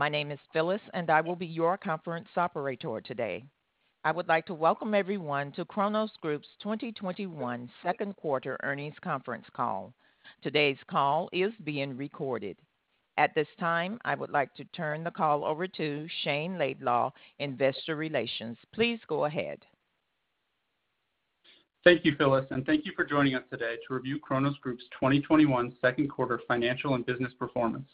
My name is Phyllis, and I will be your conference operator today. I would like to welcome everyone to Cronos Group's 2021 second quarter earnings conference call. Today's call is being recorded. At this time, I would like to turn the call over to Shayne Laidlaw, Investor Relations. Please go ahead. Thank you, Phyllis, and thank you for joining us today to review Cronos Group's 2021 second quarter financial and business performance.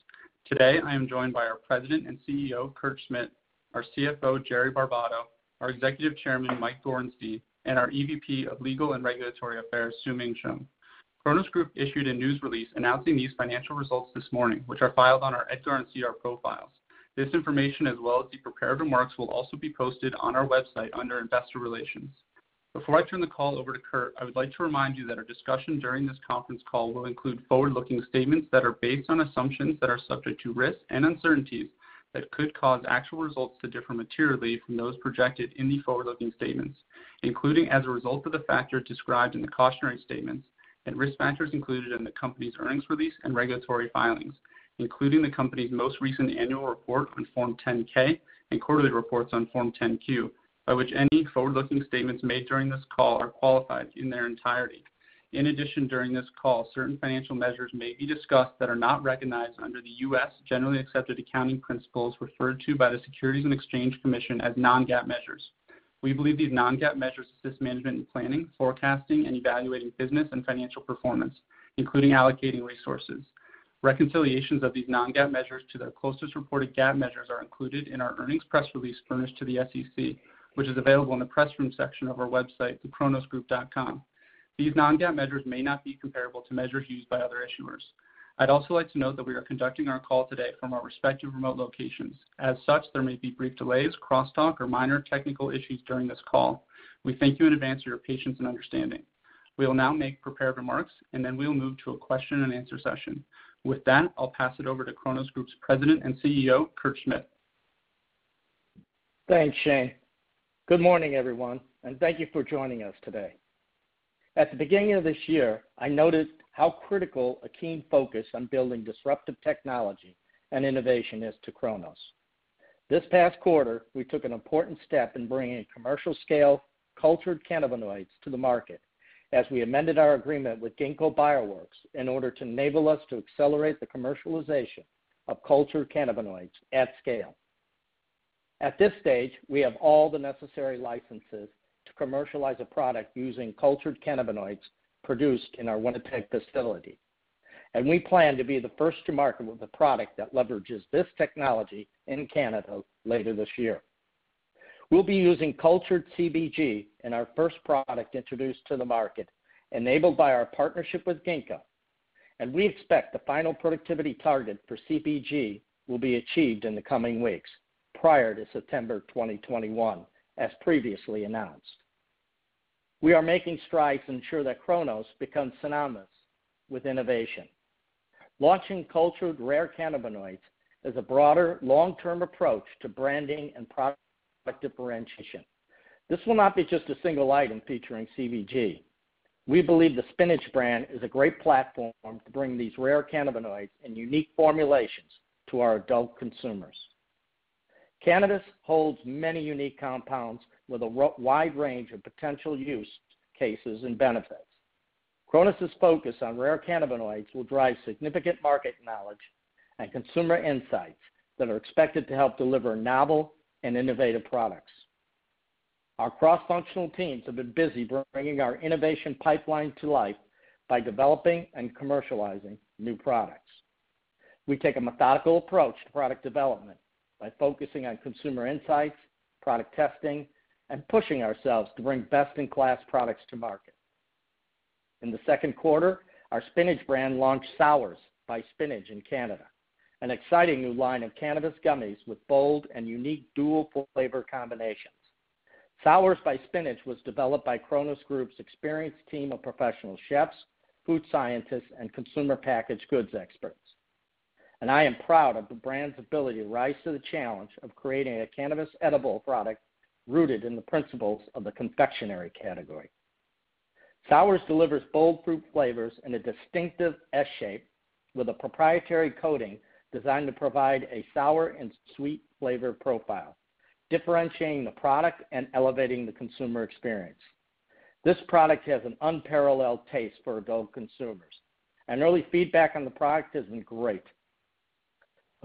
Today, I am joined by our President and CEO, Kurt Schmidt, our CFO, Jerry Barbato, our Executive Chairman, Mike Gorenstein, and our EVP of Legal and Regulatory Affairs, Xiuming Shum. Cronos Group issued a news release announcing these financial results this morning, which are filed on our EDGAR and SEDAR profiles. This information, as well as the prepared remarks, will also be posted on our website under Investor Relations. Before I turn the call over to Kurt, I would like to remind you that our discussion during this conference call will include forward-looking statements that are based on assumptions that are subject to risks and uncertainties that could cause actual results to differ materially from those projected in the forward-looking statements, including as a result of the factors described in the cautionary statements and risk factors included in the company's earnings release and regulatory filings, including the company's most recent annual report on Form 10-K and quarterly reports on Form 10-Q, by which any forward-looking statements made during this call are qualified in their entirety. In addition, during this call, certain financial measures may be discussed that are not recognized under the U.S. generally accepted accounting principles referred to by the Securities and Exchange Commission as non-GAAP measures. We believe these non-GAAP measures assist management in planning, forecasting, and evaluating business and financial performance, including allocating resources. Reconciliations of these non-GAAP measures to their closest reported GAAP measures are included in our earnings press release furnished to the SEC, which is available in the press room section of our website, thecronosgroup.com. These non-GAAP measures may not be comparable to measures used by other issuers. I'd also like to note that we are conducting our call today from our respective remote locations. As such, there may be brief delays, crosstalk, or minor technical issues during this call. We thank you in advance for your patience and understanding. We will now make prepared remarks, and then we will move to a question and answer session. With that, I'll pass it over to Cronos Group's President and CEO, Kurt Schmidt. Thanks, Shayne. Good morning, everyone, and thank you for joining us today. At the beginning of this year, I noted how critical a keen focus on building disruptive technology and innovation is to Cronos. This past quarter, we took an important step in bringing commercial-scale cultured cannabinoids to the market as we amended our agreement with Ginkgo Bioworks in order to enable us to accelerate the commercialization of cultured cannabinoids at scale. At this stage, we have all the necessary licenses to commercialize a product using cultured cannabinoids produced in our Winnipeg facility, and we plan to be the first to market with a product that leverages this technology in Canada later this year. We'll be using cultured CBG in our first product introduced to the market, enabled by our partnership with Ginkgo, and we expect the final productivity target for CBG will be achieved in the coming weeks prior to September 2021, as previously announced. We are making strides to ensure that Cronos becomes synonymous with innovation. Launching cultured rare cannabinoids is a broader long-term approach to branding and product differentiation. This will not be just a single item featuring CBG. We believe the Spinach brand is a great platform to bring these rare cannabinoids in unique formulations to our adult consumers. Cannabis holds many unique compounds with a wide range of potential use cases and benefits. Cronos' focus on rare cannabinoids will drive significant market knowledge and consumer insights that are expected to help deliver novel and innovative products. Our cross-functional teams have been busy bringing our innovation pipeline to life by developing and commercializing new products. We take a methodical approach to product development by focusing on consumer insights, product testing, and pushing ourselves to bring best-in-class products to market. In the second quarter, our Spinach brand launched SOURZ by Spinach in Canada, an exciting new line of cannabis gummies with bold and unique dual flavor combinations. SOURZ by Spinach was developed by Cronos Group's experienced team of professional chefs, food scientists, and consumer packaged goods experts. I am proud of the brand's ability to rise to the challenge of creating a cannabis edible product rooted in the principles of the confectionery category. SOURZ delivers bold fruit flavors in a distinctive S shape with a proprietary coating designed to provide a sour and sweet flavor profile, differentiating the product and elevating the consumer experience. This product has an unparalleled taste for adult consumers, and early feedback on the product has been great.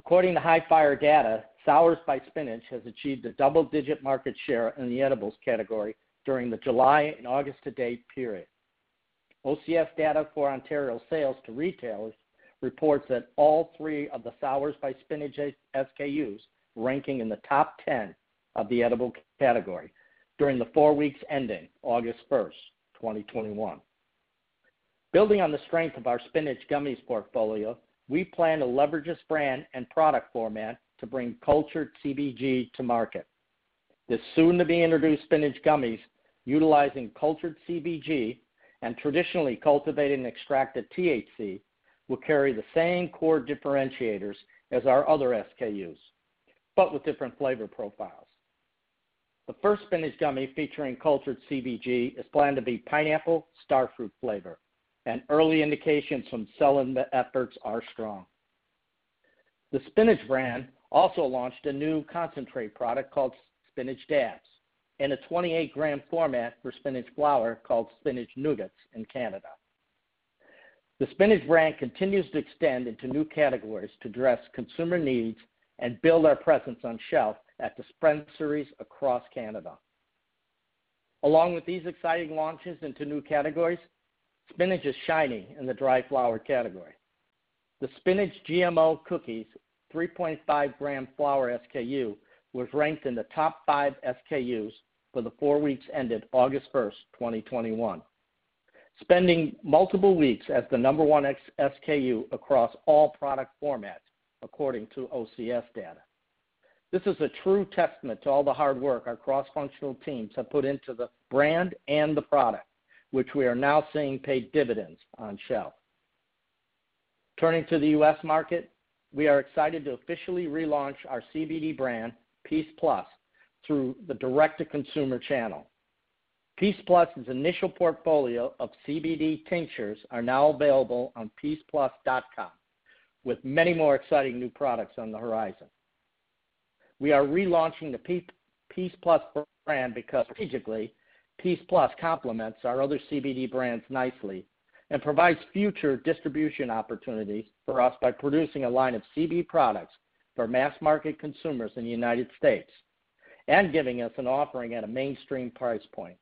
According to Hifyre data, SOURZ by Spinach has achieved a double-digit market share in the edibles category during the July and August to date period. OCS data for Ontario sales to retailers reports that all three of the SOURZ by Spinach SKUs ranking in the top 10 of the edible category during the four weeks ending August 1st, 2021. Building on the strength of our spinach gummies portfolio, we plan to leverage this brand and product format to bring cultured CBG to market. The soon-to-be-introduced spinach gummies utilizing cultured CBG and traditionally cultivated and extracted THC will carry the same core differentiators as our other SKUs, but with different flavor profiles. The first spinach gummy featuring cultured CBG is planned to be pineapple starfruit flavor, and early indications from selling the efforts are strong. The Spinach brand also launched a new concentrate product called Spinach Dabs in a 28-gram format for spinach flower called Spinach Nougats in Canada. The Spinach brand continues to extend into new categories to address consumer needs and build our presence on shelf at dispensaries across Canada. Along with these exciting launches into new categories, Spinach is shining in the dry flower category. The Spinach GMO Cookies 3.5-gram flower SKU was ranked in the top five SKUs for the four weeks ended August 1st, 2021, spending multiple weeks as the number one SKU across all product formats, according to OCS data. This is a true testament to all the hard work our cross-functional teams have put into the brand and the product, which we are now seeing pay dividends on shelf. Turning to the U.S. market, we are excited to officially relaunch our CBD brand, Peace Plus, through the direct-to-consumer channel. Peace Plus' initial portfolio of CBD tinctures are now available on peaceplus.com, with many more exciting new products on the horizon. We are relaunching the Peace Plus brand because strategically, Peace Plus complements our other CBD brands nicely and provides future distribution opportunities for us by producing a line of CBD products for mass-market consumers in the United States and giving us an offering at a mainstream price point.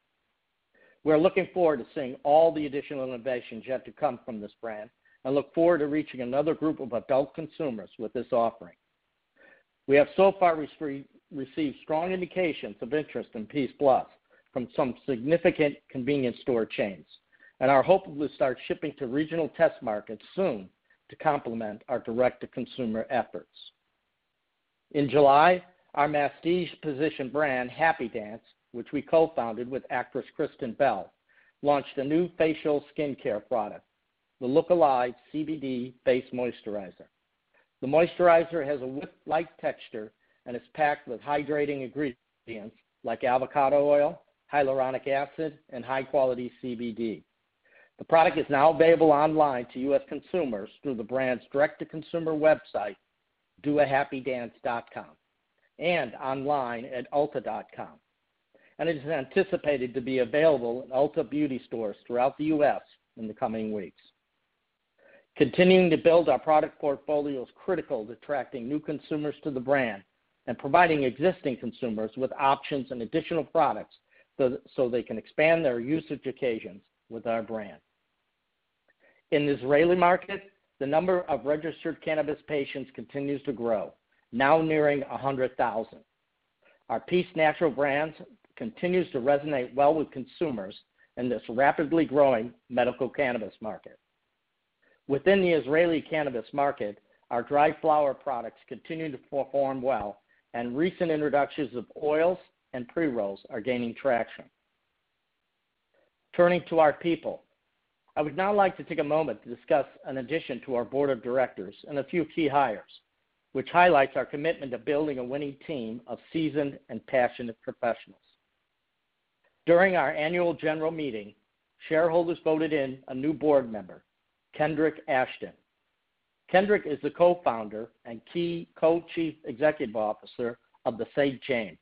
We're looking forward to seeing all the additional innovations yet to come from this brand and look forward to reaching another group of adult consumers with this offering. We have so far received strong indications of interest in Peace Plus from some significant convenience store chains and are hopeful to start shipping to regional test markets soon to complement our direct-to-consumer efforts. In July, our masstige position brand, Happy Dance, which we co-founded with actress Kristen Bell, launched a new facial skincare product, the Look Alive CBD Face Moisturizer. The moisturizer has a whip-like texture and is packed with hydrating ingredients like avocado oil, hyaluronic acid, and high-quality CBD. The product is now available online to U.S. consumers through the brand's direct-to-consumer website, doahappydance.com, and online at ulta.com. And it is anticipated to be available in Ulta Beauty stores throughout the U.S. in the coming weeks. Continuing to build our product portfolio is critical to attracting new consumers to the brand and providing existing consumers with options and additional products so they can expand their usage occasions with our brand. In the Israeli market, the number of registered cannabis patients continues to grow, now nearing 100,000. Our Peace Naturals brands continues to resonate well with consumers in this rapidly growing medical cannabis market. Within the Israeli cannabis market, our dry flower products continue to perform well, and recent introductions of oils and pre-rolls are gaining traction. Turning to our people, I would now like to take a moment to discuss an addition to our board of directors and a few key hires, which highlights our commitment to building a winning team of seasoned and passionate professionals. During our annual general meeting, shareholders voted in a new board member, Kendrick Ashton. Kendrick is the co-founder and key co-chief executive officer of the St. James,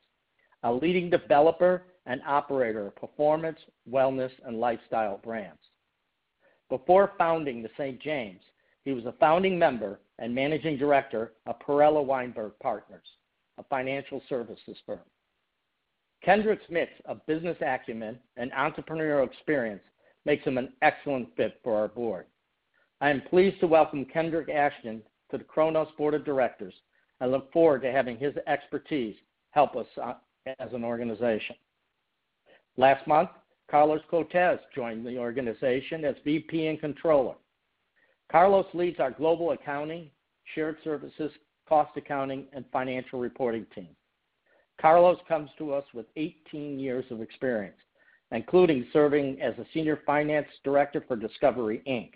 a leading developer and operator of performance, wellness, and lifestyle brands. Before founding the St. James, he was a founding member and managing director of Perella Weinberg Partners, a financial services firm. Kendrick's mix of business acumen and entrepreneurial experience makes him an excellent fit for our board. I am pleased to welcome Kendrick Ashton to the Cronos board of directors and look forward to having his expertise help us as an organization. Last month, Carlos Cortez joined the organization as VP and Controller. Carlos leads our global accounting, shared services, cost accounting, and financial reporting team. Carlos comes to us with 18 years of experience, including serving as a senior finance director for Discovery, Inc.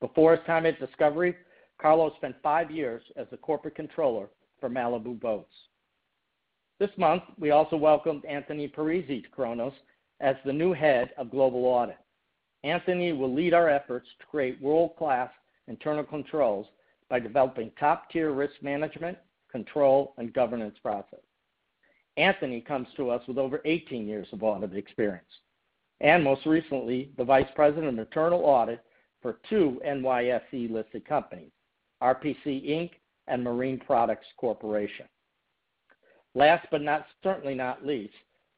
Before his time at Discovery, Carlos spent five years as a corporate controller for Malibu Boats. This month, we also welcomed Anthony Parisi to Cronos as the new head of global audit. Anthony will lead our efforts to create world-class internal controls by developing top-tier risk management, control, and governance process. Anthony comes to us with over 18 years of audit experience, and most recently, the Vice President of Internal Audit for two NYSE-listed companies, RPC Inc. and Marine Products Corporation. Last but certainly not least,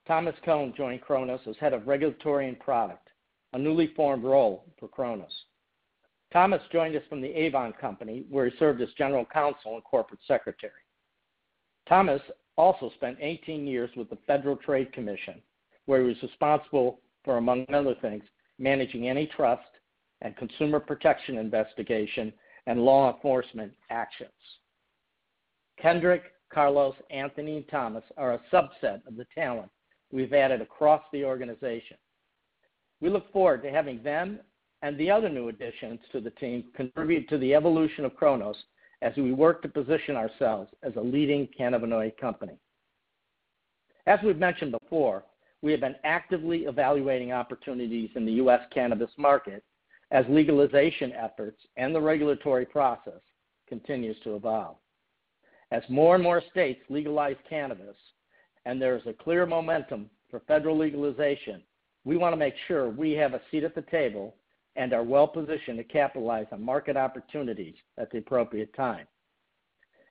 Thomas Cohn joined Cronos as Head of Regulatory and Product, a newly formed role for Cronos. Thomas joined us from the Avon Company, where he served as General Counsel and Corporate Secretary. Thomas also spent 18 years with the Federal Trade Commission, where he was responsible for, among other things, managing antitrust and consumer protection investigation and law enforcement actions. Kendrick, Carlos, Anthony, and Thomas are a subset of the talent we've added across the organization. We look forward to having them and the other new additions to the team contribute to the evolution of Cronos as we work to position ourselves as a leading cannabinoid company. As we've mentioned before, we have been actively evaluating opportunities in the U.S. cannabis market as legalization efforts and the regulatory process continues to evolve. As more and more states legalize cannabis and there is a clear momentum for federal legalization, we wanna make sure we have a seat at the table and are well-positioned to capitalize on market opportunities at the appropriate time.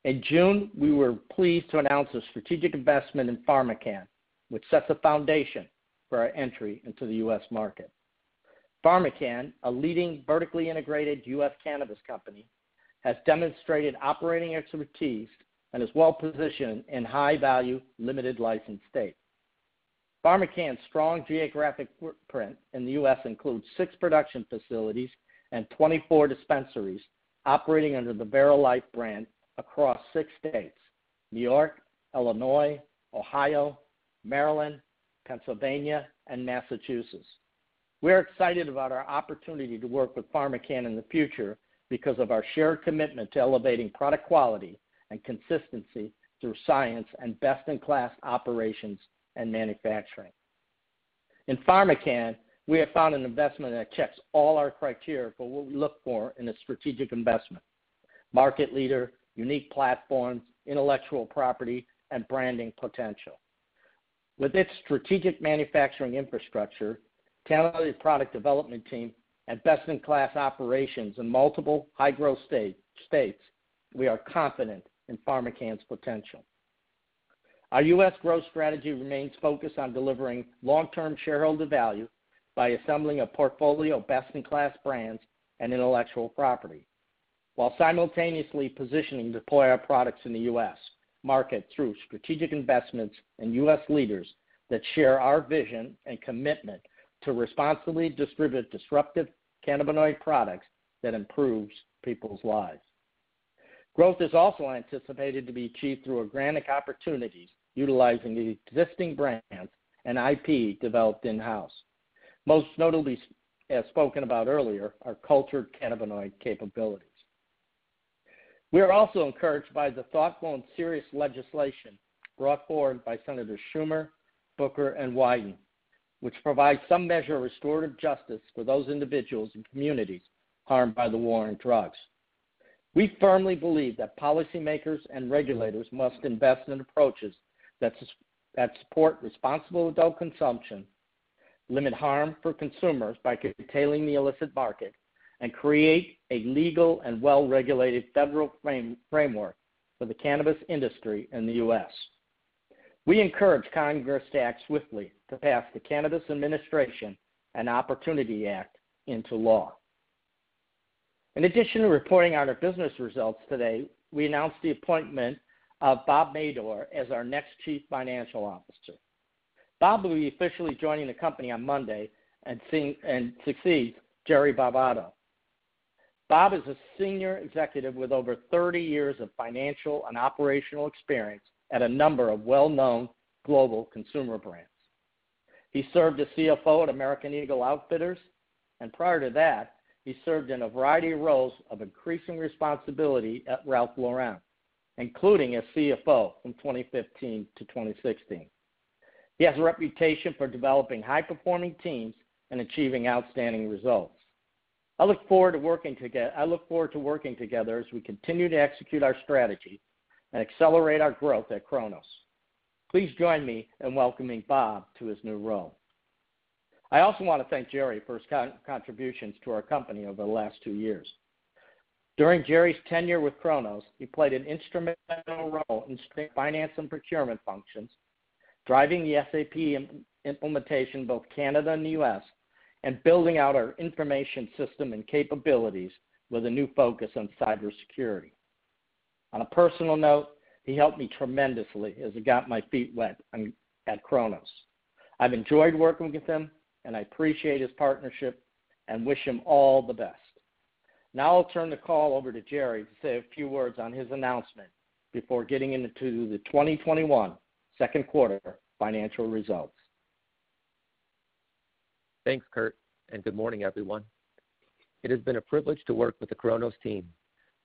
In June, we were pleased to announce a strategic investment in PharmaCann, which sets a foundation for our entry into the U.S. market. PharmaCann, a leading vertically integrated U.S. cannabis company, has demonstrated operating expertise and is well-positioned in high-value, limited license states. PharmaCann's strong geographic footprint in the U.S. includes six production facilities and 24 dispensaries operating under the Verilife brand across six states, New York, Illinois, Ohio, Maryland, Pennsylvania, and Massachusetts. We're excited about our opportunity to work with PharmaCann in the future because of our shared commitment to elevating product quality and consistency through science and best-in-class operations and manufacturing. In PharmaCann, we have found an investment that checks all our criteria for what we look for in a strategic investment. Market leader, unique platforms, intellectual property, and branding potential. With its strategic manufacturing infrastructure, talented product development team, and best-in-class operations in multiple high-growth states, we are confident in PharmaCann's potential. Our U.S. growth strategy remains focused on delivering long-term shareholder value by assembling a portfolio of best-in-class brands and intellectual property, while simultaneously positioning to deploy our products in the U.S. market through strategic investments in U.S. leaders that share our vision and commitment to responsibly distribute disruptive cannabinoid products that improves people's lives. Growth is also anticipated to be achieved through organic opportunities utilizing the existing brands and IP developed in-house. Most notably, as spoken about earlier, our cultured cannabinoid capabilities. We are also encouraged by the thoughtful and serious legislation brought forward by Senators Schumer, Booker, and Wyden, which provides some measure of restorative justice for those individuals and communities harmed by the war on drugs. We firmly believe that policymakers and regulators must invest in approaches that support responsible adult consumption, limit harm for consumers by curtailing the illicit market, and create a legal and well-regulated federal framework for the cannabis industry in the U.S. We encourage Congress to act swiftly to pass the Cannabis Administration and Opportunity Act into law. In addition to reporting on our business results today, we announced the appointment of Bob Madore as our next Chief Financial Officer. Bob will be officially joining the company on Monday and succeeds Jerry Barbato. Bob is a senior executive with over 30 years of financial and operational experience at a number of well-known global consumer brands. He served as CFO at American Eagle Outfitters, and prior to that, he served in a variety of roles of increasing responsibility at Ralph Lauren, including as CFO from 2015 to 2016. He has a reputation for developing high-performing teams and achieving outstanding results. I look forward to working together as we continue to execute our strategy and accelerate our growth at Cronos. Please join me in welcoming Bob to his new role. I also want to thank Jerry for his contributions to our company over the last two years. During Jerry's tenure with Cronos, he played an instrumental role in finance and procurement functions, driving the SAP implementation in both Canada and the U.S., and building out our information system and capabilities with a new focus on cybersecurity. On a personal note, he helped me tremendously as I got my feet wet at Cronos. I've enjoyed working with him, and I appreciate his partnership and wish him all the best. Now I'll turn the call over to Jerry to say a few words on his announcement before getting into the 2021 second quarter financial results. Thanks, Kurt, and good morning, everyone. It has been a privilege to work with the Cronos team,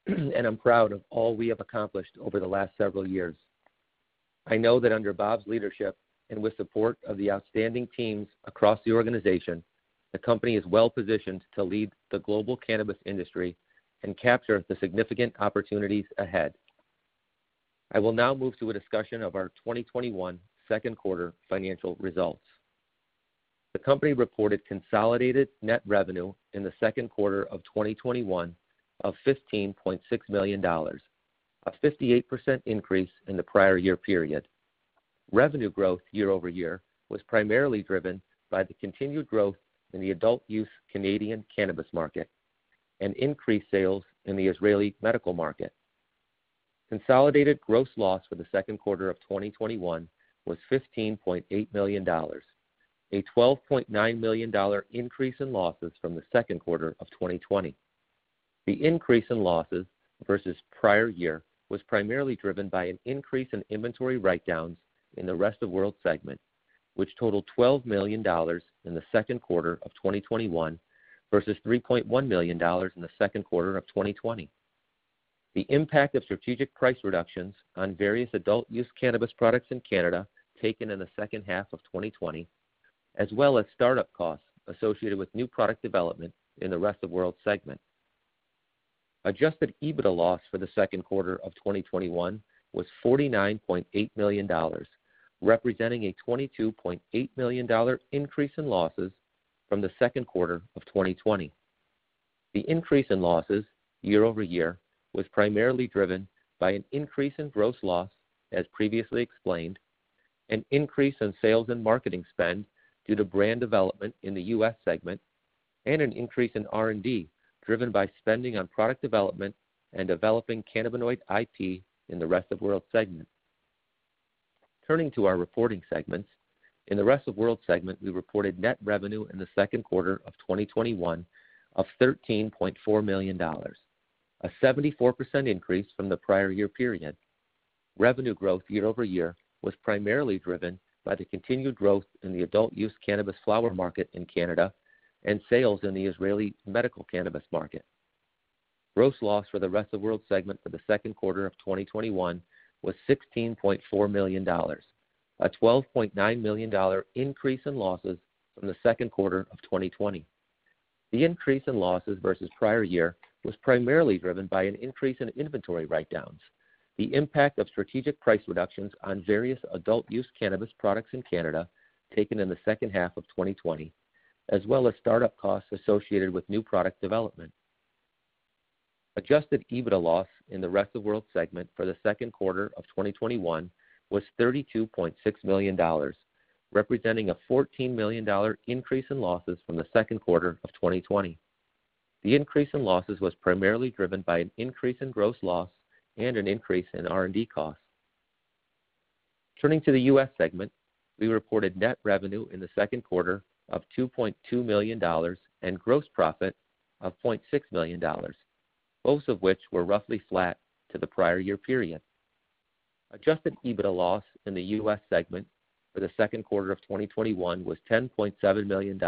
and I'm proud of all we have accomplished over the last several years. I know that under Bob's leadership and with support of the outstanding teams across the organization, the company is well-positioned to lead the global cannabis industry and capture the significant opportunities ahead. I will now move to a discussion of our 2021 second quarter financial results. The company reported consolidated net revenue in the second quarter of 2021 of $15.6 million, a 58% increase in the prior year period. Revenue growth year-over-year was primarily driven by the continued growth in the adult use Canadian cannabis market and increased sales in the Israeli medical market. Consolidated gross loss for the second quarter of 2021 was $15.8 million, a $12.9 million increase in losses from the second quarter of 2020. The increase in losses versus prior year was primarily driven by an increase in inventory write-downs in the Rest of World segment, which totaled $12 million in the second quarter of 2021 versus $3.1 million in the second quarter of 2020. The impact of strategic price reductions on various adult use cannabis products in Canada taken in the second half of 2020, as well as startup costs associated with new product development in the Rest of World segment. Adjusted EBITDA loss for the second quarter of 2021 was $49.8 million, representing a $22.8 million increase in losses from the second quarter of 2020. The increase in losses year-over-year was primarily driven by an increase in gross loss, as previously explained, an increase in sales and marketing spend due to brand development in the U.S. segment, and an increase in R&D driven by spending on product development and developing cannabinoid IP in the Rest of World segment. Turning to our reporting segments, in the Rest of World segment, we reported net revenue in the second quarter of 2021 of $13.4 million, a 74% increase from the prior year period. Revenue growth year-over-year was primarily driven by the continued growth in the adult use cannabis flower market in Canada and sales in the Israeli medical cannabis market. Gross loss for the rest of world segment for the second quarter of 2021 was $16.4 million, a $12.9 million increase in losses from the second quarter of 2020. The increase in losses versus prior year was primarily driven by an increase in inventory write-downs, the impact of strategic price reductions on various adult use cannabis products in Canada taken in the second half of 2020, as well as startup costs associated with new product development. Adjusted EBITDA loss in the rest of world segment for the second quarter of 2021 was $32.6 million, representing a $14 million increase in losses from the second quarter of 2020. The increase in losses was primarily driven by an increase in gross loss and an increase in R&D costs. Turning to the U.S. segment, we reported net revenue in the second quarter of $2.2 million and gross profit of $0.6 million, both of which were roughly flat to the prior year period. Adjusted EBITDA loss in the U.S. segment for the second quarter of 2021 was $10.7 million,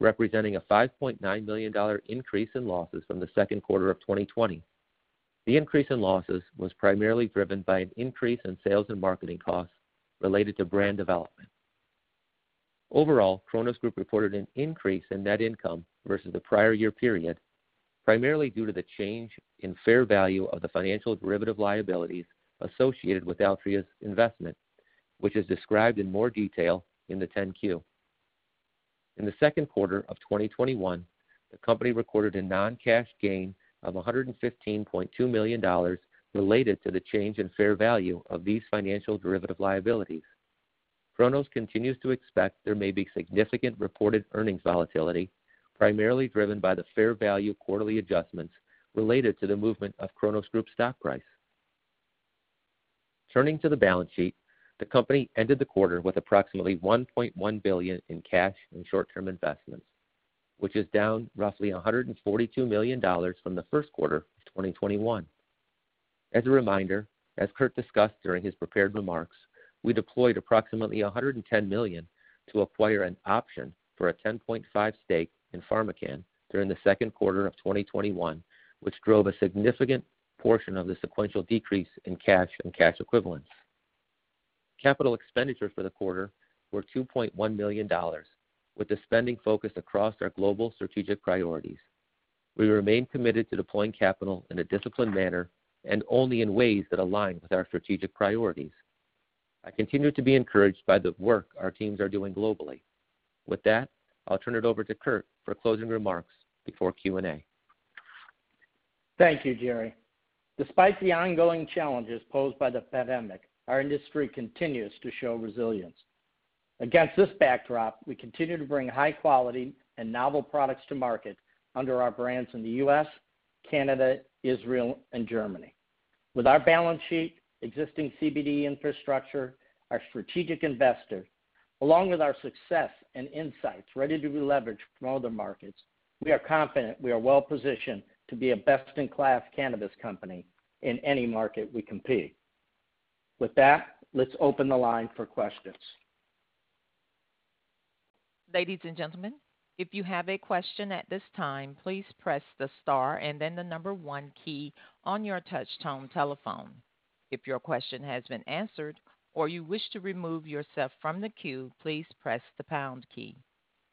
representing a $5.9 million increase in losses from the second quarter of 2020. The increase in losses was primarily driven by an increase in sales and marketing costs related to brand development. Overall, Cronos Group reported an increase in net income versus the prior year period, primarily due to the change in fair value of the financial derivative liabilities associated with Altria's investment, which is described in more detail in the 10-Q. In the second quarter of 2021, the company recorded a non-cash gain of $115.2 million related to the change in fair value of these financial derivative liabilities. Cronos continues to expect there may be significant reported earnings volatility, primarily driven by the fair value quarterly adjustments related to the movement of Cronos Group stock price. Turning to the balance sheet, the company ended the quarter with approximately 1.1 billion in cash and short-term investments, which is down roughly $142 million from the first quarter of 2021. As a reminder, as Kurt discussed during his prepared remarks, we deployed approximately 110 million to acquire an option for a 10.5 stake in PharmaCann during the second quarter of 2021, which drove a significant portion of the sequential decrease in cash and cash equivalents. Capital expenditures for the quarter were $2.1 million, with the spending focused across our global strategic priorities. We remain committed to deploying capital in a disciplined manner and only in ways that align with our strategic priorities. I continue to be encouraged by the work our teams are doing globally. With that, I'll turn it over to Kurt for closing remarks before Q&A. Thank you, Jerry. Despite the ongoing challenges posed by the pandemic, our industry continues to show resilience. Against this backdrop, we continue to bring high quality and novel products to market under our brands in the U.S., Canada, Israel, and Germany. With our balance sheet, existing CBD infrastructure, our strategic investors, along with our success and insights ready to be leveraged from other markets, we are confident we are well-positioned to be a best-in-class cannabis company in any market we compete. With that, let's open the line for questions. Ladies and gentlemen, if you have a question at this time, please press the star and then the number one key on your touch-tone telephone. If your question has been answered or you wish to remove yourself from the queue, please press the pound key.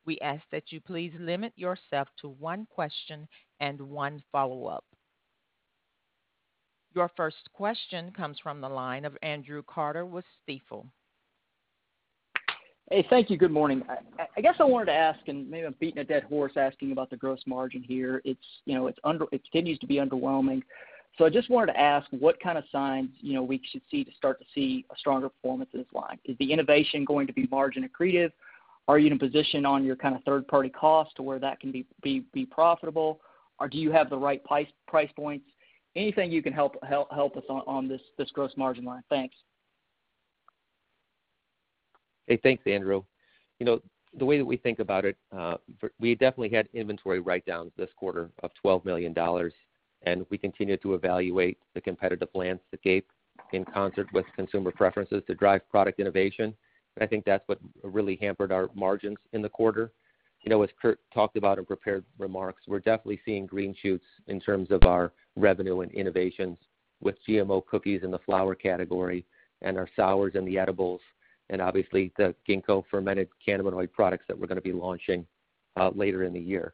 We ask that you please limit yourself to one question and one follow-up. Your first question comes from the line of Andrew Carter with Stifel. Hey, thank you. Good morning. I guess I wanted to ask, and maybe I'm beating a dead horse asking about the gross margin here. It continues to be underwhelming. I just wanted to ask what kind of signs you know, we should see to start to see a stronger performance in this line. Is the innovation going to be margin accretive? Are you in a position on your kind of third-party cost to where that can be be profitable? Or do you have the right price points? Anything you can help us on this this gross margin line. Thanks. Hey, thanks, Andrew. You know, the way that we think about it, uh, we definitely had inventory write-downs this quarter of $12 million. And we continue to evaluate the competitive landscape in concert with consumer preferences to drive product innovation. And I think that's what really hampered our margins in the quarter. You know, as Kurt talked about in prepared remarks, we're definitely seeing green shoots in terms of our revenue and innovations with GMO cookies in the flower category and our sours and the edibles, and obviously the Ginkgo fermented cannabinoid products that we're gonna be launching uh, later in the year.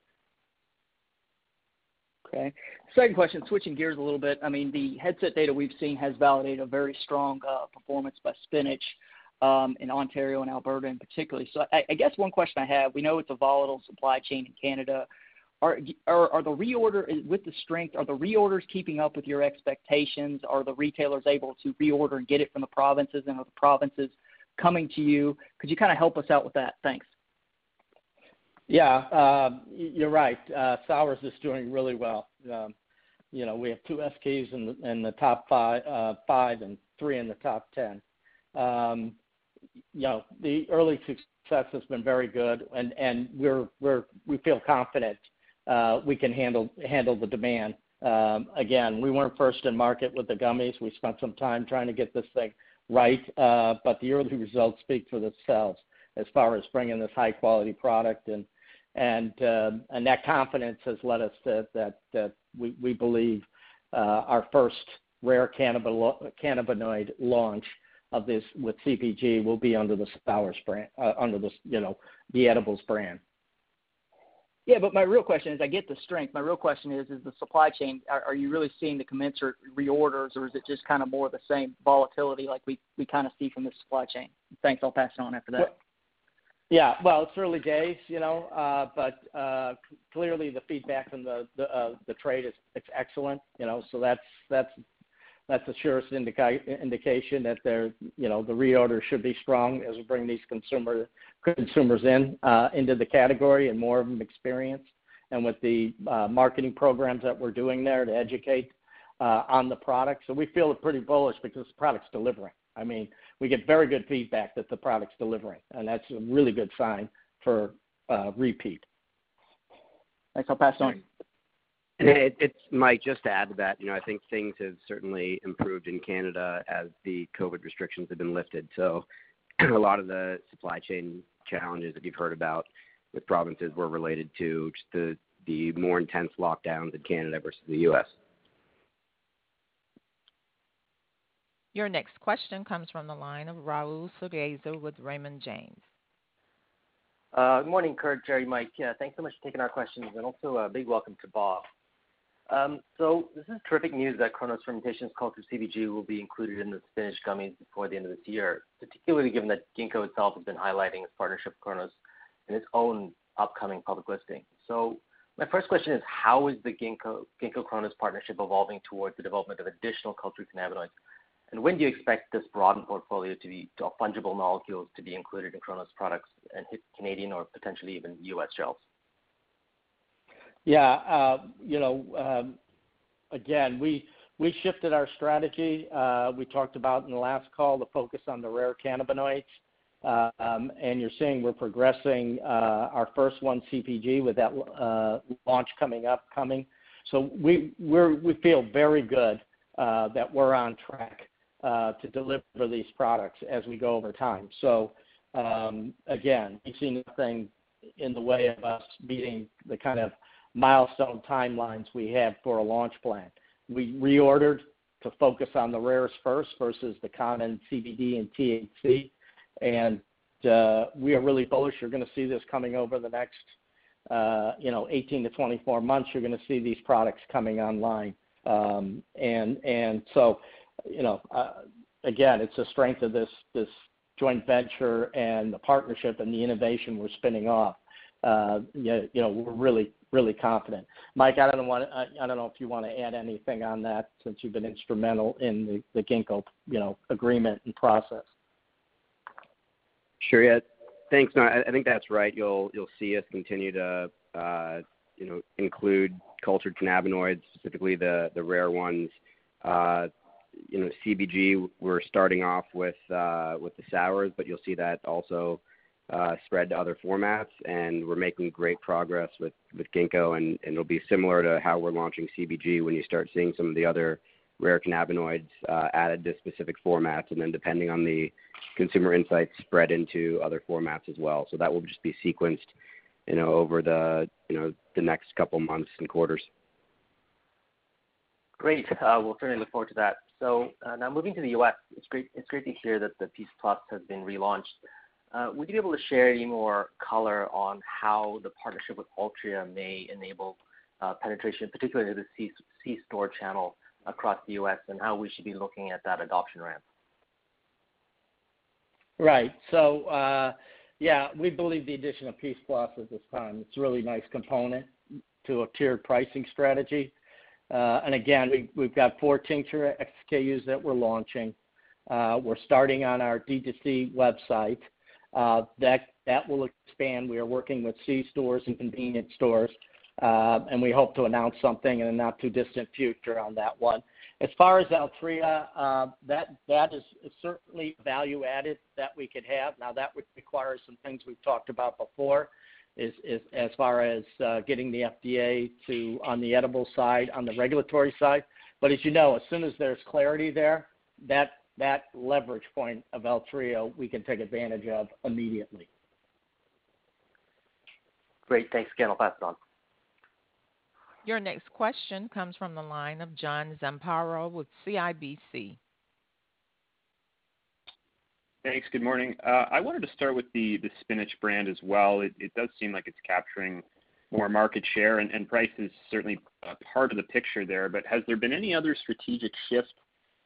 Okay. Second question, switching gears a little bit. I mean, the Headset data we've seen has validated a very strong uh, performance by Spinach um, in Ontario and Alberta in particular. So I guess one question I have, we know it's a volatile supply chain in Canada. Are the reorder with the strength, are the reorders keeping up with your expectations? Are the retailers able to reorder and get it from the provinces, and are the provinces coming to you? Could you kinda help us out with that? Thanks. Yeah. Uh, you're right. Uh, SOURZ is doing really well. Um, you know, we have two SKUs in the top uh, five and three in the top 10. Um, you know, the early success has been very good and we feel confident we can handle the demand. Um, again, we weren't first in market with the gummies. We spent some time trying to get this thing right, but the early results speak for themselves as far as bringing this high quality product and Um, that confidence has led us to that we believe uh, our first rare cannabinoid launch of this with CBG will be under the SOURZ brand, uh, under this, you know, the edibles brand. Yeah, but my real question is, I get the strength. My real question is is the supply chain, are you really seeing the commensurate reorders, or is it just kind of more of the same volatility like we kinda see from the supply chain? Thanks. I'll pass it on after that. Yeah. Well, it's early days, you know, uh, but uh, clearly the feedback from the uh, the trade is it's excellent, you know. So that's that's that's the surest indication that they're, you know, the reorder should be strong as we bring these consumer consumers in uh, into the category and more of them experience. And with the marketing programs that we're doing there to educate on the product. So we feel pretty bullish because the product's delivering. I mean, we get very good feedback that the product's delivering, and that's a really good sign for uh, repeat. Thanks. I'll pass on. And it. It's Mike, just to add to that, you know, I think things have certainly improved in Canada as the COVID restrictions have been lifted. So a lot of the supply chain challenges that you've heard about with provinces were related to just the more intense lockdowns in Canada versus the U.S. Your next question comes from the line of Rahul Sarugaser with Raymond James. Good morning, Kurt, Jerry, Mike. Yeah, thanks so much for taking our questions, and also a big welcome to Bob. Um, so this is terrific news that Cronos Fermentation's cultured CBG will be included in the Spinach gummies before the end of this year, particularly given that Ginkgo itself has been highlighting its partnership with Cronos in its own upcoming public listing. So my first question is, how is the Ginkgo-Cronos partnership evolving towards the development of additional cultured cannabinoids? And when do you expect this broadened portfolio to be, of fungible molecules to be included in Cronos products and hit Canadian or potentially even U.S. shelves? Yeah. Uh, you know, um, again, we shifted our strategy. Uh, we talked about in the last call the focus on the rare cannabinoids. Uh, um and you're seeing we're progressing our first one, CBG, with that launch coming up. Coming. So we feel very good that we're on track to deliver these products as we go over time. So um, again, we've seen nothing in the way of us meeting the kind of milestone timelines we have for a launch plan. We reordered to focus on the rares first versus the common CBD and THC. And uh, we are really bullish. You're gonna see this coming over the next, you know, 18-24 months. You're gonna see these products coming online. You know, uh, again, it's the strength of this joint venture and the partnership and the innovation we're spinning off. Uh, you know, we're really really confident. Mike, I don't know if you wanna add anything on that since you've been instrumental in the Ginkgo you know, agreement and process. Sure, yeah. Thanks. No, I think that's right. You'll see us continue to, uh, you know, include cultured cannabinoids, specifically the rare ones. You know, CBG, we're starting off with uh, with the sours, but you'll see that also uh, spread to other formats, and we're making great progress with ginkgo, and it'll be similar to how we're launching CBG when you start seeing some of the other rare cannabinoids uh, added to specific formats, and then depending on the consumer insights, spread into other formats as well. So that will just be sequenced, you know, over the, you know, the next couple months and quarters. Great. We'll certainly look forward to that. Uh, now moving to the U.S., it's great it's great to hear that the Peace Plus has been relaunched. Uh, would you be able to share any more color on how the partnership with Altria may enable uh, penetration, particularly the C-store channel across the U.S., and how we should be looking at that adoption ramp? Right. So uh yeah, we believe the addition of Peace Plus at this time, it's a really nice component to a tiered pricing strategy. Again, we've got four tincture SKUs that we're launching. We're starting on our D2C website. Uh that that will expand. We are working with C-stores and convenience stores, and we hope to announce something in the not too distant future on that one. As far as Altria, uh that that is certainly value added that we could have. Now, that would require some things we've talked about before, as far as uh, getting the FDA to on the edible side, on the regulatory side. But as you know, as soon as there's clarity there, that leverage point of Altria, we can take advantage of immediately. Great. Thanks again. I'll pass it on. Your next question comes from the line of John Zamparo with CIBC. Thanks. Good morning. Uh, I wanted to start with the Spinach brand as well. It does seem like it's capturing more market share, and price is certainly part of the picture there. But has there been any other strategic shift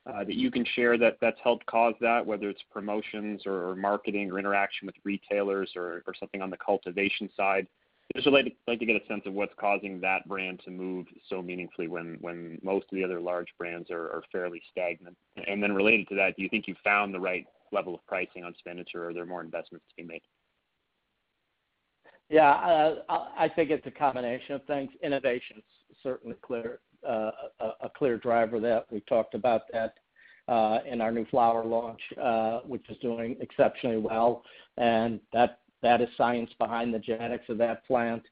uh, that you can share that's helped cause that, whether it's promotions or marketing or interaction with retailers or something on the cultivation side? Just like to get a sense of what's causing that brand to move so meaningfully when most of the other large brands are fairly stagnant. And then related to that, do you think you've found the right level of pricing on Spinach, or are there more investments to be made? Yeah. I think it's a combination of things. Innovation's certainly uh, a clear driver that we talked about that uh, in our new flower launch, uh, which is doing exceptionally well. And that is science behind the genetics of that plant.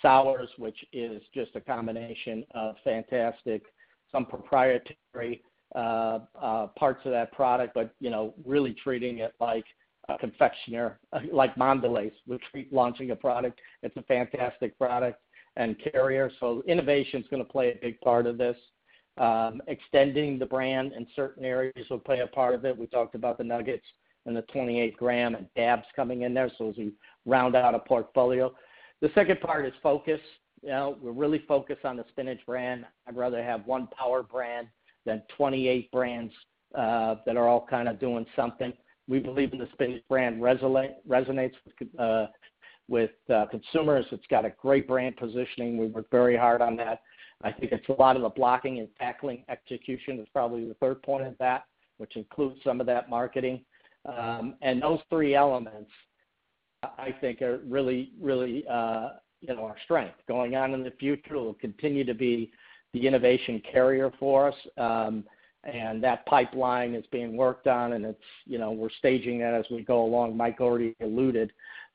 SOURZ, which is just a combination of fantastic, some proprietary Uh, uh, parts of that product, but you know, really treating it like a confectioner, like Mondelēz would treat launching a product. It's a fantastic product and carrier. So innovation is gonna play a big part of this. Um, extending the brand in certain areas will play a part of it. We talked about the nuggets and the 28-gram and dabs coming in there, so as we round out a portfolio. The second part is focus. You know, we're really focused on the Spinach brand. I'd rather have one power brand than 28 brands uh, that are all kind of doing something. We believe in the Spinach brand resonates with uh, uh, consumers. It's got a great brand positioning. We work very hard on that. I think it's a lot of the blocking and tackling execution is probably the third point of that, which includes some of that marketing. Um and those three elements, I think are really really, you know our strength. Going on in the future, will continue to be the innovation carrier for us. Um, and that pipeline is being worked on, and it's you know we're staging that as we go along. Mike already alluded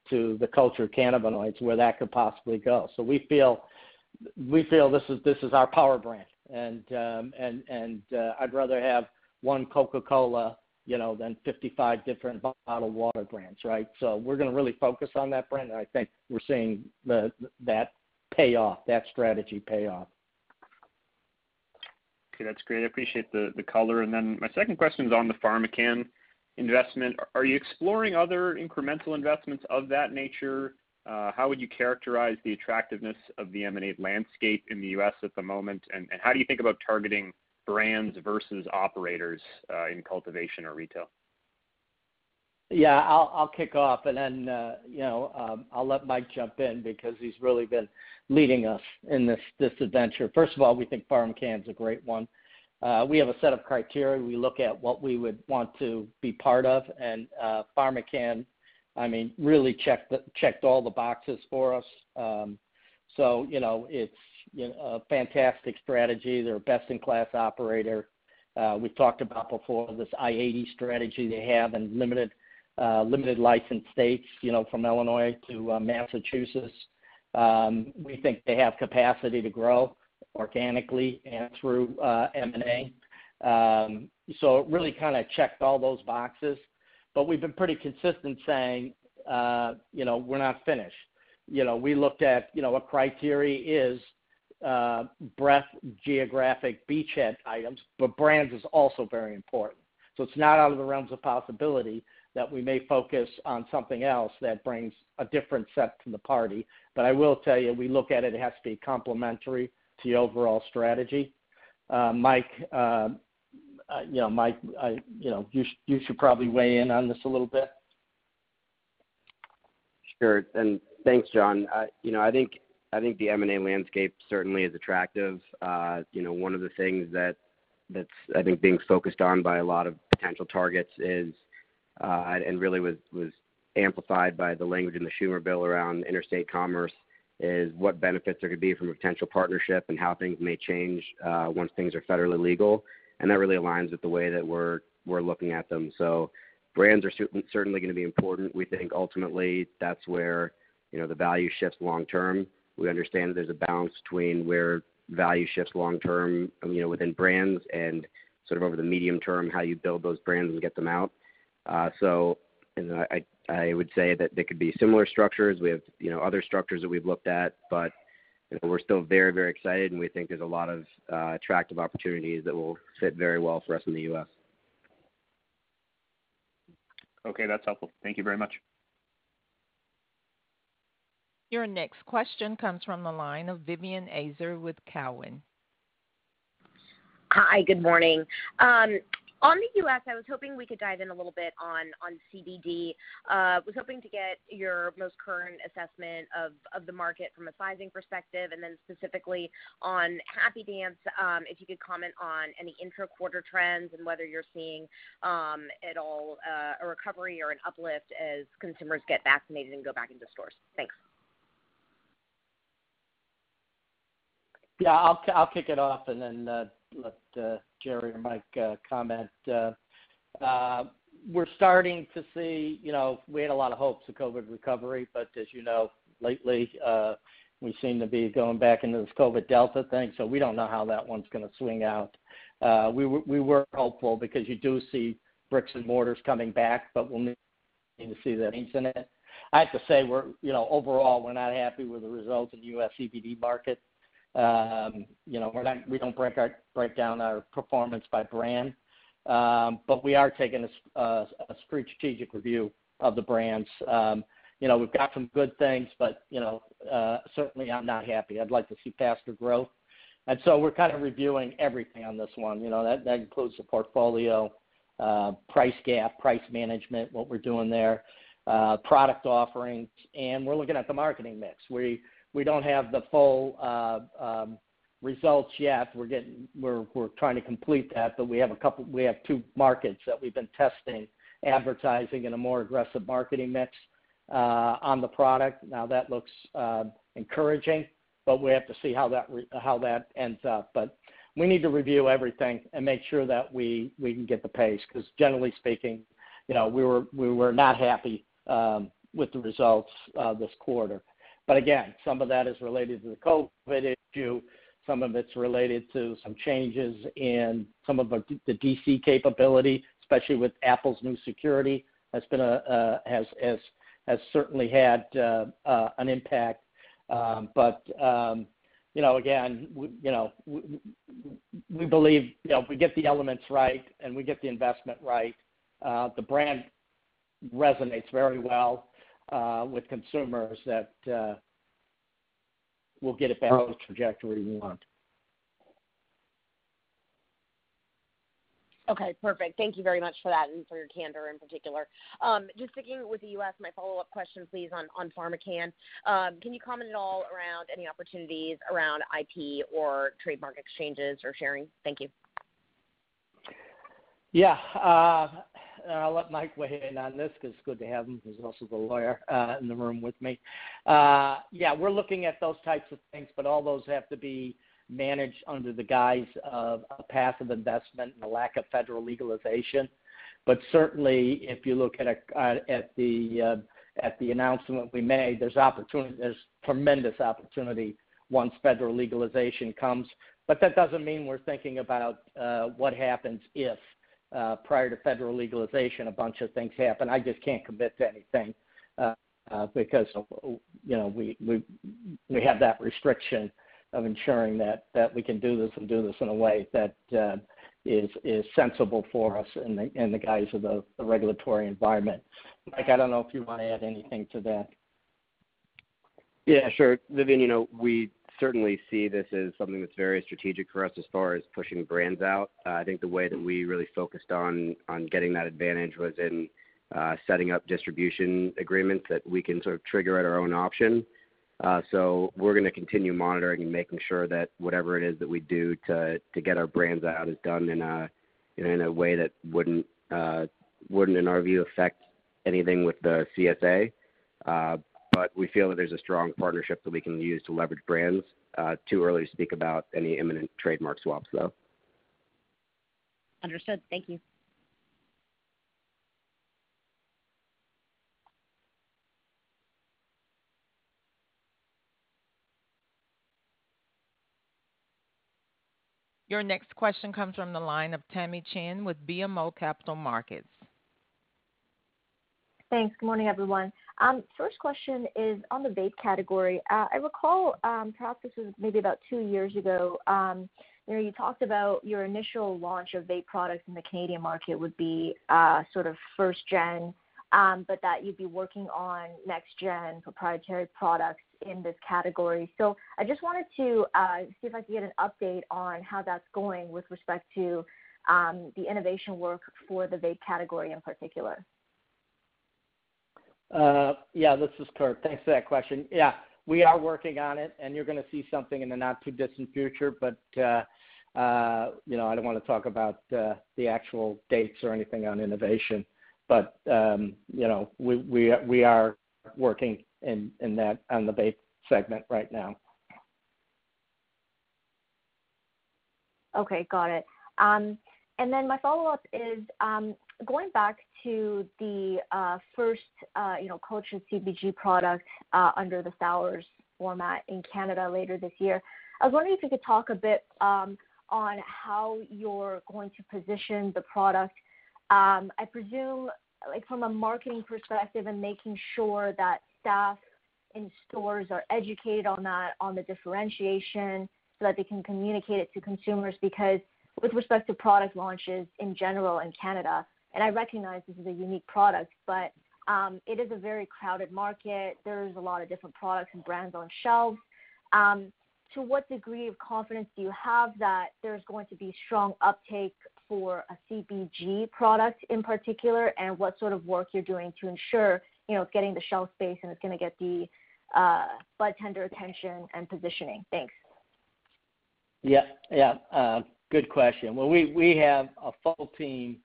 to the cultured cannabinoids, where that could possibly go. So we feel this is our power brand. And um, uh, I'd rather have one Coca-Cola, you know, than 55 different bottled water brands, right? So we're gonna really focus on that brand, and I think we're seeing that pay off, that strategy pay off. Okay, that's great. I appreciate the color. And then my second question is on the PharmaCann investment. Are you exploring other incremental investments of that nature? Uh, how would you characterize the attractiveness of the M&A landscape in the U.S. at the moment? How do you think about targeting brands versus operators uh, in cultivation or retail? Yeah. I'll I'll kick off and then, uh, you know, um, I'll let Mike jump in because he's really been leading us in this this adventure. First of all, we think PharmaCann's a great one. Uh, we have a set of criteria. We look at what we would want to be part of, and uh, PharmaCann, I mean, really checked checked all the boxes for us. Um, so you know, it's a fantastic strategy. They're a best-in-class operator. We've talked about before this i-80 strategy they have and limited Uh, limited license states, you know, from Illinois to uh, Massachusetts. Um, we think they have capacity to grow organically and through uh, M&A. Um, so it really kind of checked all those boxes. But we've been pretty consistent saying, you know, we're not finished. You know, we looked at, you know, what criteria is breadth, geographic beachhead items, but brands is also very important. So it's not out of the realms of possibility that we may focus on something else that brings a different set to the party. But I will tell you, we look at it has to be complementary to the overall strategy. Uh, Mike, uh, uh, you know, Mike, I, you know, you, sh- you should probably weigh in on this a little bit. Sure. And thanks, John. You know, I think I think the M&A landscape certainly is attractive. You know, one of the things that that's I think being focused on by a lot of potential targets is Uh, and really was amplified by the language in the Schumer bill around interstate commerce, is what benefits there could be from a potential partnership and how things may change uh, once things are federally legal. And that really aligns with the way that we're looking at them. So brands are certainly gonna be important. We think ultimately that's where, you know, the value shifts long term. We understand that there's a balance between where value shifts long term, you know, within brands and sort of over the medium term, how you build those brands and get them out. Uh, I I would say that there could be similar structures. We have, you know, other structures that we've looked at, but, you know, we're still very, very excited, and we think there's a lot of uh, attractive opportunities that will fit very well for us in the U.S. Okay, that's helpful. Thank you very much. Your next question comes from the line of Vivian Azer with Cowen. Hi, good morning. Um, On the U.S., I was hoping we could dive in a little bit on CBD. I uh, was hoping to get your most current assessment of the market from a sizing perspective, and then specifically on Happy Dance, um, if you could comment on any intra-quarter trends and whether you're seeing um, at all uh, a recovery or an uplift as consumers get vaccinated and go back into stores. Thanks. Yeah, I'll kick it off and then uh, let uh, Jerry or Mike uh, comment. Uh, we're starting to see, you know, we had a lot of hopes of COVID recovery, but as you know, lately, we seem to be going back into this COVID Delta thing, so we don't know how that one's gonna swing out. We were hopeful because you do see bricks and mortars coming back, but we'll need to see that in it. I have to say we're, you know, overall, we're not happy with the results in the U.S. CBD market. Um, you know, we don't break down our performance by brand. Um, but we are taking a strategic review of the brands. Um, you know, we've got some good things, but, you know, uh, certainly I'm not happy. I'd like to see faster growth. And so we're kind of reviewing everything on this one. You know, that includes the portfolio, uh, price gap, price management, what we're doing there, uh, product offerings, and we're looking at the marketing mix. We don't have the full results yet. We're getting we're we're trying to complete that, but we have a couple we have two markets that we've been testing advertising in a more aggressive marketing mix uh, on the product. Now, that looks uh, encouraging, but we have to see how that re- how that ends up. But we need to review everything and make sure that we we can get the pace because generally speaking, you know, we were we were not happy um, with the results uh, this quarter. But again, some of that is related to the COVID issue, some of it's related to some changes in some of the DC capability, especially with Apple's new security, has certainly had uh, uh, an impact. Um, but um, you know, again, you know, we believe, you know, if we get the elements right and we get the investment right, uh, the brand resonates very well Uh, with consumers that uh, we'll get it back on the trajectory we want. Okay, perfect. Thank you very much for that and for your candor in particular. Um, just sticking with the U.S., my follow-up question, please, on on PharmaCann. Um, can you comment at all around any opportunities around IP or trademark exchanges or sharing? Thank you. Yeah. Uh, I'll let Mike weigh in on this because it's good to have him. He's also the lawyer uh, in the room with me. Uh, yeah, we're looking at those types of things, but all those have to be managed under the guise of a passive investment and a lack of federal legalization. But certainly, if you look at uh, the announcement we made, there's opportunity. There's tremendous opportunity once federal legalization comes. But that doesn't mean we're thinking about what happens if Uh, prior to federal legalization, a bunch of things happen. I just can't commit to anything uh, uh, because you know, we we have that restriction of ensuring that that we can do this and do this in a way that is sensible for us in the in the guise of the regulatory environment. Mike, I don't know if you wanna add anything to that. Yeah, sure. Vivian. you know, we certainly see this as something that's very strategic for us as far as pushing brands out. Uh, I think the way that we really focused on getting that advantage was in uh, setting up distribution agreements that we can sort of trigger at our own option. Uh, so we're gonna continue monitoring and making sure that whatever it is that we do to get our brands out is done in a way that wouldn't, uh, wouldn't in our view, affect anything with the CSA. But we feel that there's a strong partnership that we can use to leverage brands. Uh, too early to speak about any imminent trademark swaps, though. Understood. Thank you. Your next question comes from the line of Tamy Chen with BMO Capital Markets. Thanks. Good morning, everyone. Um, first question is on the vape category. Uh, I recall, um, perhaps this was maybe about two years ago, um, you know, you talked about your initial launch of vape products in the Canadian market would be uh, sort of first gen, but that you'd be working on next gen proprietary products in this category. So I just wanted to uh, see if I could get an update on how that's going with respect to the innovation work for the vape category in particular. Uh, yeah, this is Kurt. Thanks for that question. Yeah, we are working on it, and you're gonna see something in the not too distant future. But, uh, uh, you know, I don't wanna talk about the actual dates or anything on innovation. But, um, you know, we are working in that on the vape segment right now. Okay, got it. Um, and then my follow-up is um, going back to the uh, first, uh, you know, cultured CBG product uh, under the SOURZ format in Canada later this year. I was wondering if you could talk a bit um, on how you're going to position the product. Um, I presume, like from a marketing perspective and making sure that staff in stores are educated on that, on the differentiation so that they can communicate it to consumers. Because with respect to product launches in general in Canada, and I recognize this is a unique product, but um, it is a very crowded market. There's a lot of different products and brands on shelves. Um, to what degree of confidence do you have that there's going to be strong uptake for a CBG product in particular, and what sort of work you're doing to ensure, you know, it's getting the shelf space and it's gonna get the uh, budtender attention and positioning? Thanks. Yeah, yeah. Uh, good question. Well, we we have a full team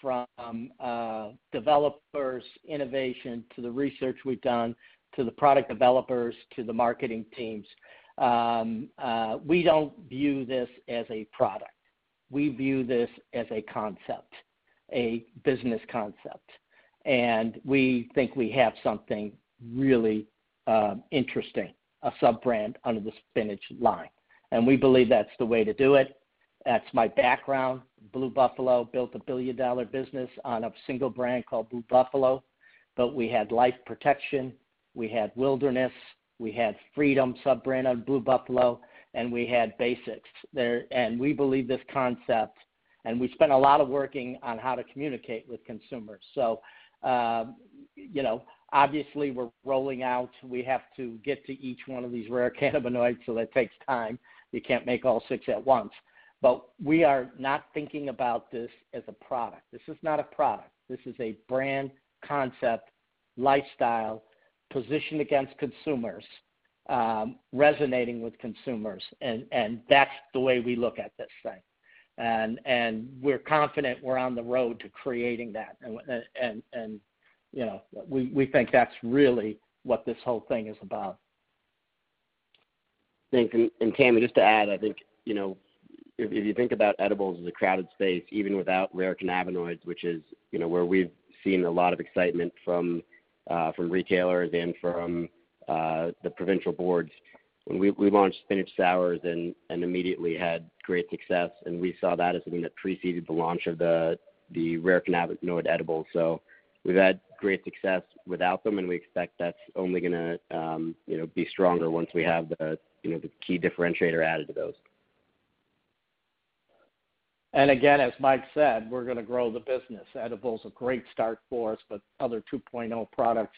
from uh, developers, innovation, to the research we've done, to the product developers, to the marketing teams. Um, uh, we don't view this as a product. We view this as a concept, a business concept. And we think we have something really um, interesting, a sub-brand under the Spinach line. And we believe that's the way to do it. That's my background. Blue Buffalo built a billion-dollar business on a single brand called Blue Buffalo. But we had Life Protection, we had Wilderness, we had Freedom sub-brand on Blue Buffalo, and we had Basics there. And we believe this concept, and we spent a lot of working on how to communicate with consumers. So um, you know, obviously we're rolling out. We have to get to each one of these rare cannabinoids, so that takes time. You can't make all six at once. But we are not thinking about this as a product. This is not a product. This is a brand concept, lifestyle, positioned against consumers, um, resonating with consumers. And and that's the way we look at this thing. And and we're confident we're on the road to creating that. and, You know, we think that's really what this whole thing is about. Thanks. Tamy, just to add, I think, you know, if you think about edibles as a crowded space, even without rare cannabinoids, which is, you know, where we've seen a lot of excitement from uh from retailers and from the provincial boards. When we launched Spinach SOURZ and and immediately had great success, and we saw that as something that preceded the launch of the rare cannabinoid edibles. So we've had great success without them, and we expect that's only gonna, you know, be stronger once we have the, you know, the key differentiator added to those. And again, as Mike said, we're gonna grow the business. Edibles a great start for us, but other 2.0 products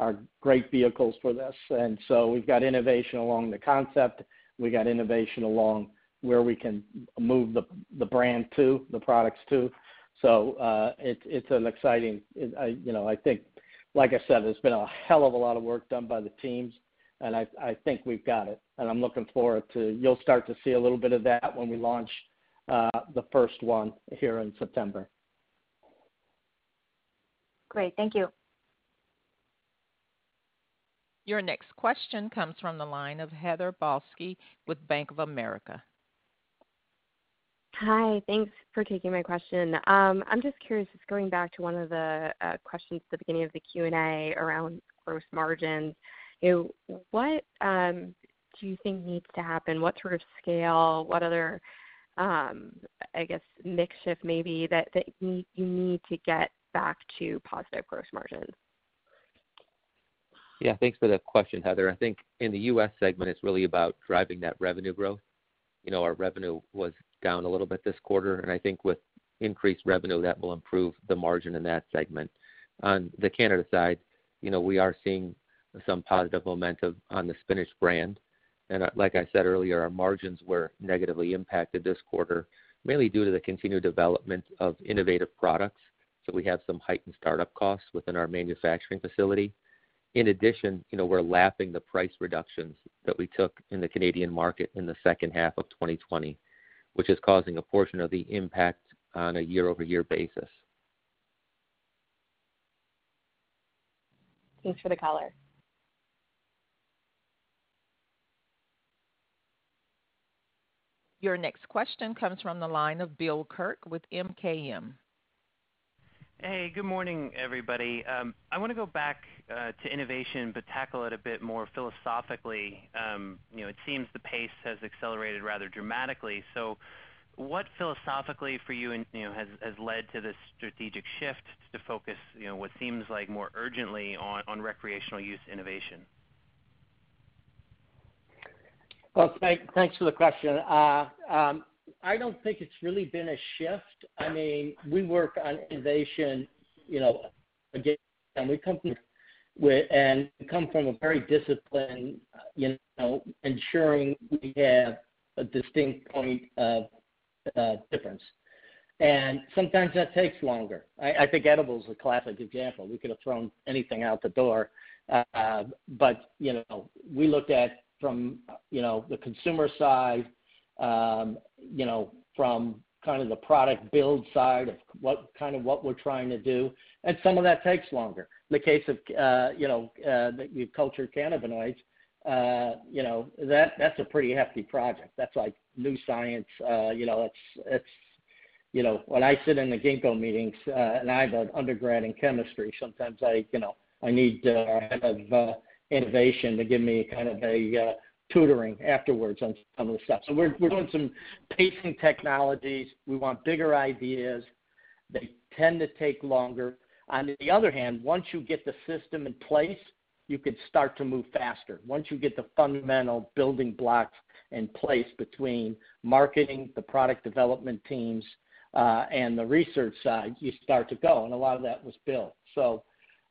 are great vehicles for this. And so we've got innovation along the concept. We got innovation along where we can move the brand to, the products to. So uh, it's it's an exciting. You know, I think, like I said, there's been a hell of a lot of work done by the teams, and I think we've got it. And I'm looking forward to. You'll start to see a little bit of that when we launch the first one here in September. Great. Thank you. Your next question comes from the line of Heather Balsky with Bank of America. Hi. Thanks for taking my question. Um, I'm just curious, just going back to one of the uh, questions at the beginning of the Q&A around gross margins. You know, what um, do you think needs to happen? What sort of scale, what other, Um, I guess, mix shift maybe that you need to get back to positive gross margins? Yeah. Thanks for the question, Heather. I think in the U.S. segment, it's really about driving that revenue growth. You know, our revenue was down a little bit this quarter, and I think with increased revenue, that will improve the margin in that segment. On the Canada side, you know, we are seeing some positive momentum on the Spinach brand. And uh, like I said earlier, our margins were negatively impacted this quarter, mainly due to the continued development of innovative products. So we have some heightened startup costs within our manufacturing facility. In addition, you know, we're lapping the price reductions that we took in the Canadian market in the second half of 2020, which is causing a portion of the impact on a year-over-year basis. Thanks for the color. Your next question comes from the line of Bill Kirk with MKM. Hey, good morning, everybody. Um, I wanna go back uh, to innovation, but tackle it a bit more philosophically. Um, you know, it seems the pace has accelerated rather dramatically. So what philosophically for you has led to this strategic shift to focus, you know, what seems like more urgently on recreational use innovation? Well, thanks for the question. Uh, um, I don't think it's really been a shift. I mean, we work on innovation, you know, again, and we come from a very disciplined, you know, ensuring we have a distinct point of uh, difference. And sometimes that takes longer. I think edibles is a classic example. We could have thrown anything out the door. Uh but you know, we looked at from, you know, the consumer side, um, you know, from kind of the product build side of what kind of what we're trying to do, and some of that takes longer. In the case of, uh, you know, uh, the cultured cannabinoids, uh, you know, that's a pretty hefty project. That's like new science. You know, it's you know, when I sit in the Ginkgo meetings, and I have an undergrad in chemistry, sometimes I you know, I need head of innovation to give me kind of a uh, tutoring afterwards on some of the stuff. So we're we're doing some pacing technologies. We want bigger ideas. They tend to take longer. On the other hand, once you get the system in place, you could start to move faster. Once you get the fundamental building blocks in place between marketing, the product development teams, uh, and the research side, you start to go, and a lot of that was built.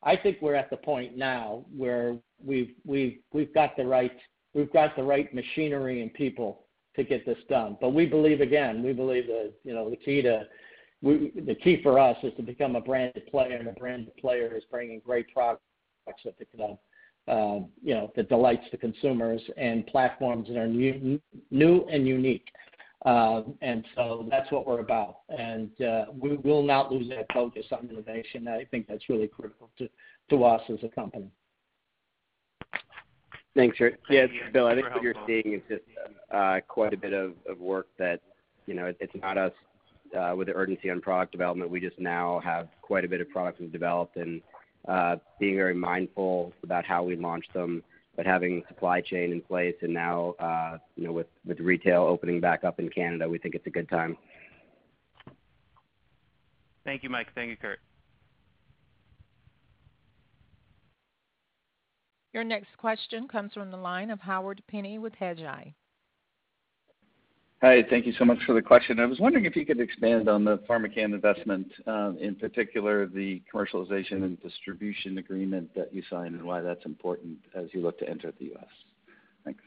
I think we're at the point now where we've we've we've got the right we've got the right machinery and people to get this done. But we believe, again, we believe that, you know, the key for us is to become a branded player, and a branded player is bringing great products that can, you know, that delights the consumers and platforms that are new, new and unique. Um, that's what we're about. And uh, we will not lose that focus on innovation. I think that's really critical to to us as a company. Thanks, Kurt. Yeah, Bill, I think what you're seeing is just uh, quite a bit of of work that you know, it's not us uh, with the urgency on product development. We just now have quite a bit of products we've developed and uh, being very mindful about how we launch them. But having supply chain in place and now, uh, you know, with retail opening back up in Canada, we think it's a good time. Thank you, Mike. Thank you, Kurt. Your next question comes from the line of Howard Penney with Hedgeye. Hi. Thank you so much for the question. I was wondering if you could expand on the PharmaCann investment, um, in particular, the commercialization and distribution agreement that you signed and why that's important as you look to enter the U.S. Thanks.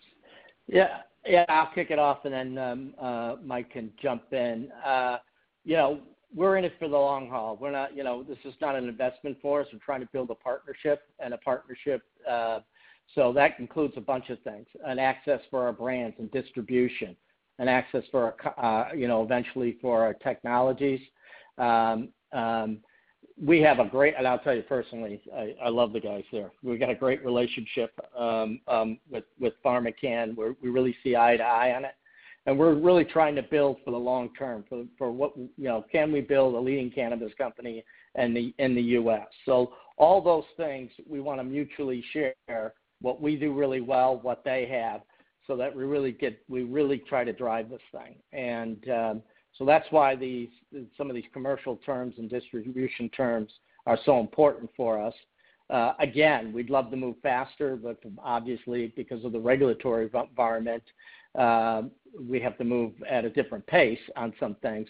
Yeah. Yeah, I'll kick it off and then um, uh, Mike can jump in. Uh, you know, we're in it for the long haul. We're not, you know, this is not an investment for us. We're trying to build a partnership, and a partnership uh so that includes a bunch of things, an access for our brands and distribution, an access for our, you know, eventually for our technologies. Um, um, we have a great. And I'll tell you personally, I love the guys there. We've got a great relationship um, with PharmaCann. We really see eye to eye on it, and we're really trying to build for the long term for for what, you know, can we build a leading cannabis company in the in the U.S. So all those things we wanna mutually share what we do really well, what they have, so that we really get we really try to drive this thing. And um so that's why these some of these commercial terms and distribution terms are so important for us. Uh, again, we'd love to move faster, but obviously, because of the regulatory environment, um, we have to move at a different pace on some things.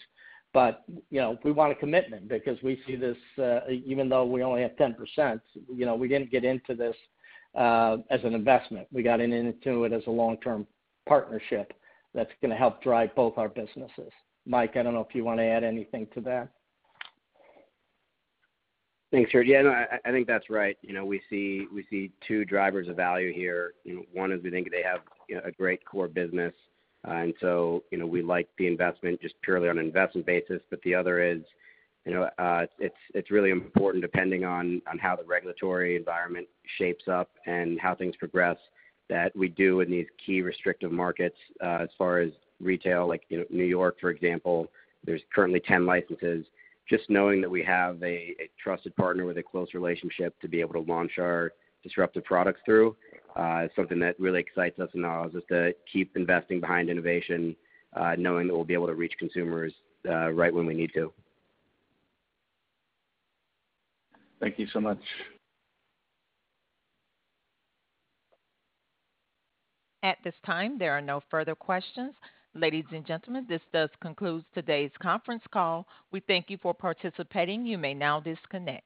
But you know, we want a commitment because we see this, uh, even though we only have 10%, you know, we didn't get into this as an investment. We got into it as a long-term partnership that's gonna help drive both our businesses. Mike, I don't know if you wanna add anything to that. Thanks, Kurt. Yeah, no, I think that's right. You know, we see two drivers of value here. One is we think they have, a great core business. Uh and so, you know, we like the investment just purely on an investment basis. But the other is, you know, uh, it's it's really important depending on how the regulatory environment shapes up and how things progress, that we do in these key restrictive markets, uh, as far as retail, like, you know, New York, for example, there's currently 10 licenses. Just knowing that we have a trusted partner with a close relationship to be able to launch our disruptive products through uh, is something that really excites us and allows us to keep investing behind innovation, knowing that we'll be able to reach consumers right when we need to. Thank you so much. At this time, there are no further questions. Ladies and gentlemen, this does conclude today's conference call. We thank you for participating. You may now disconnect.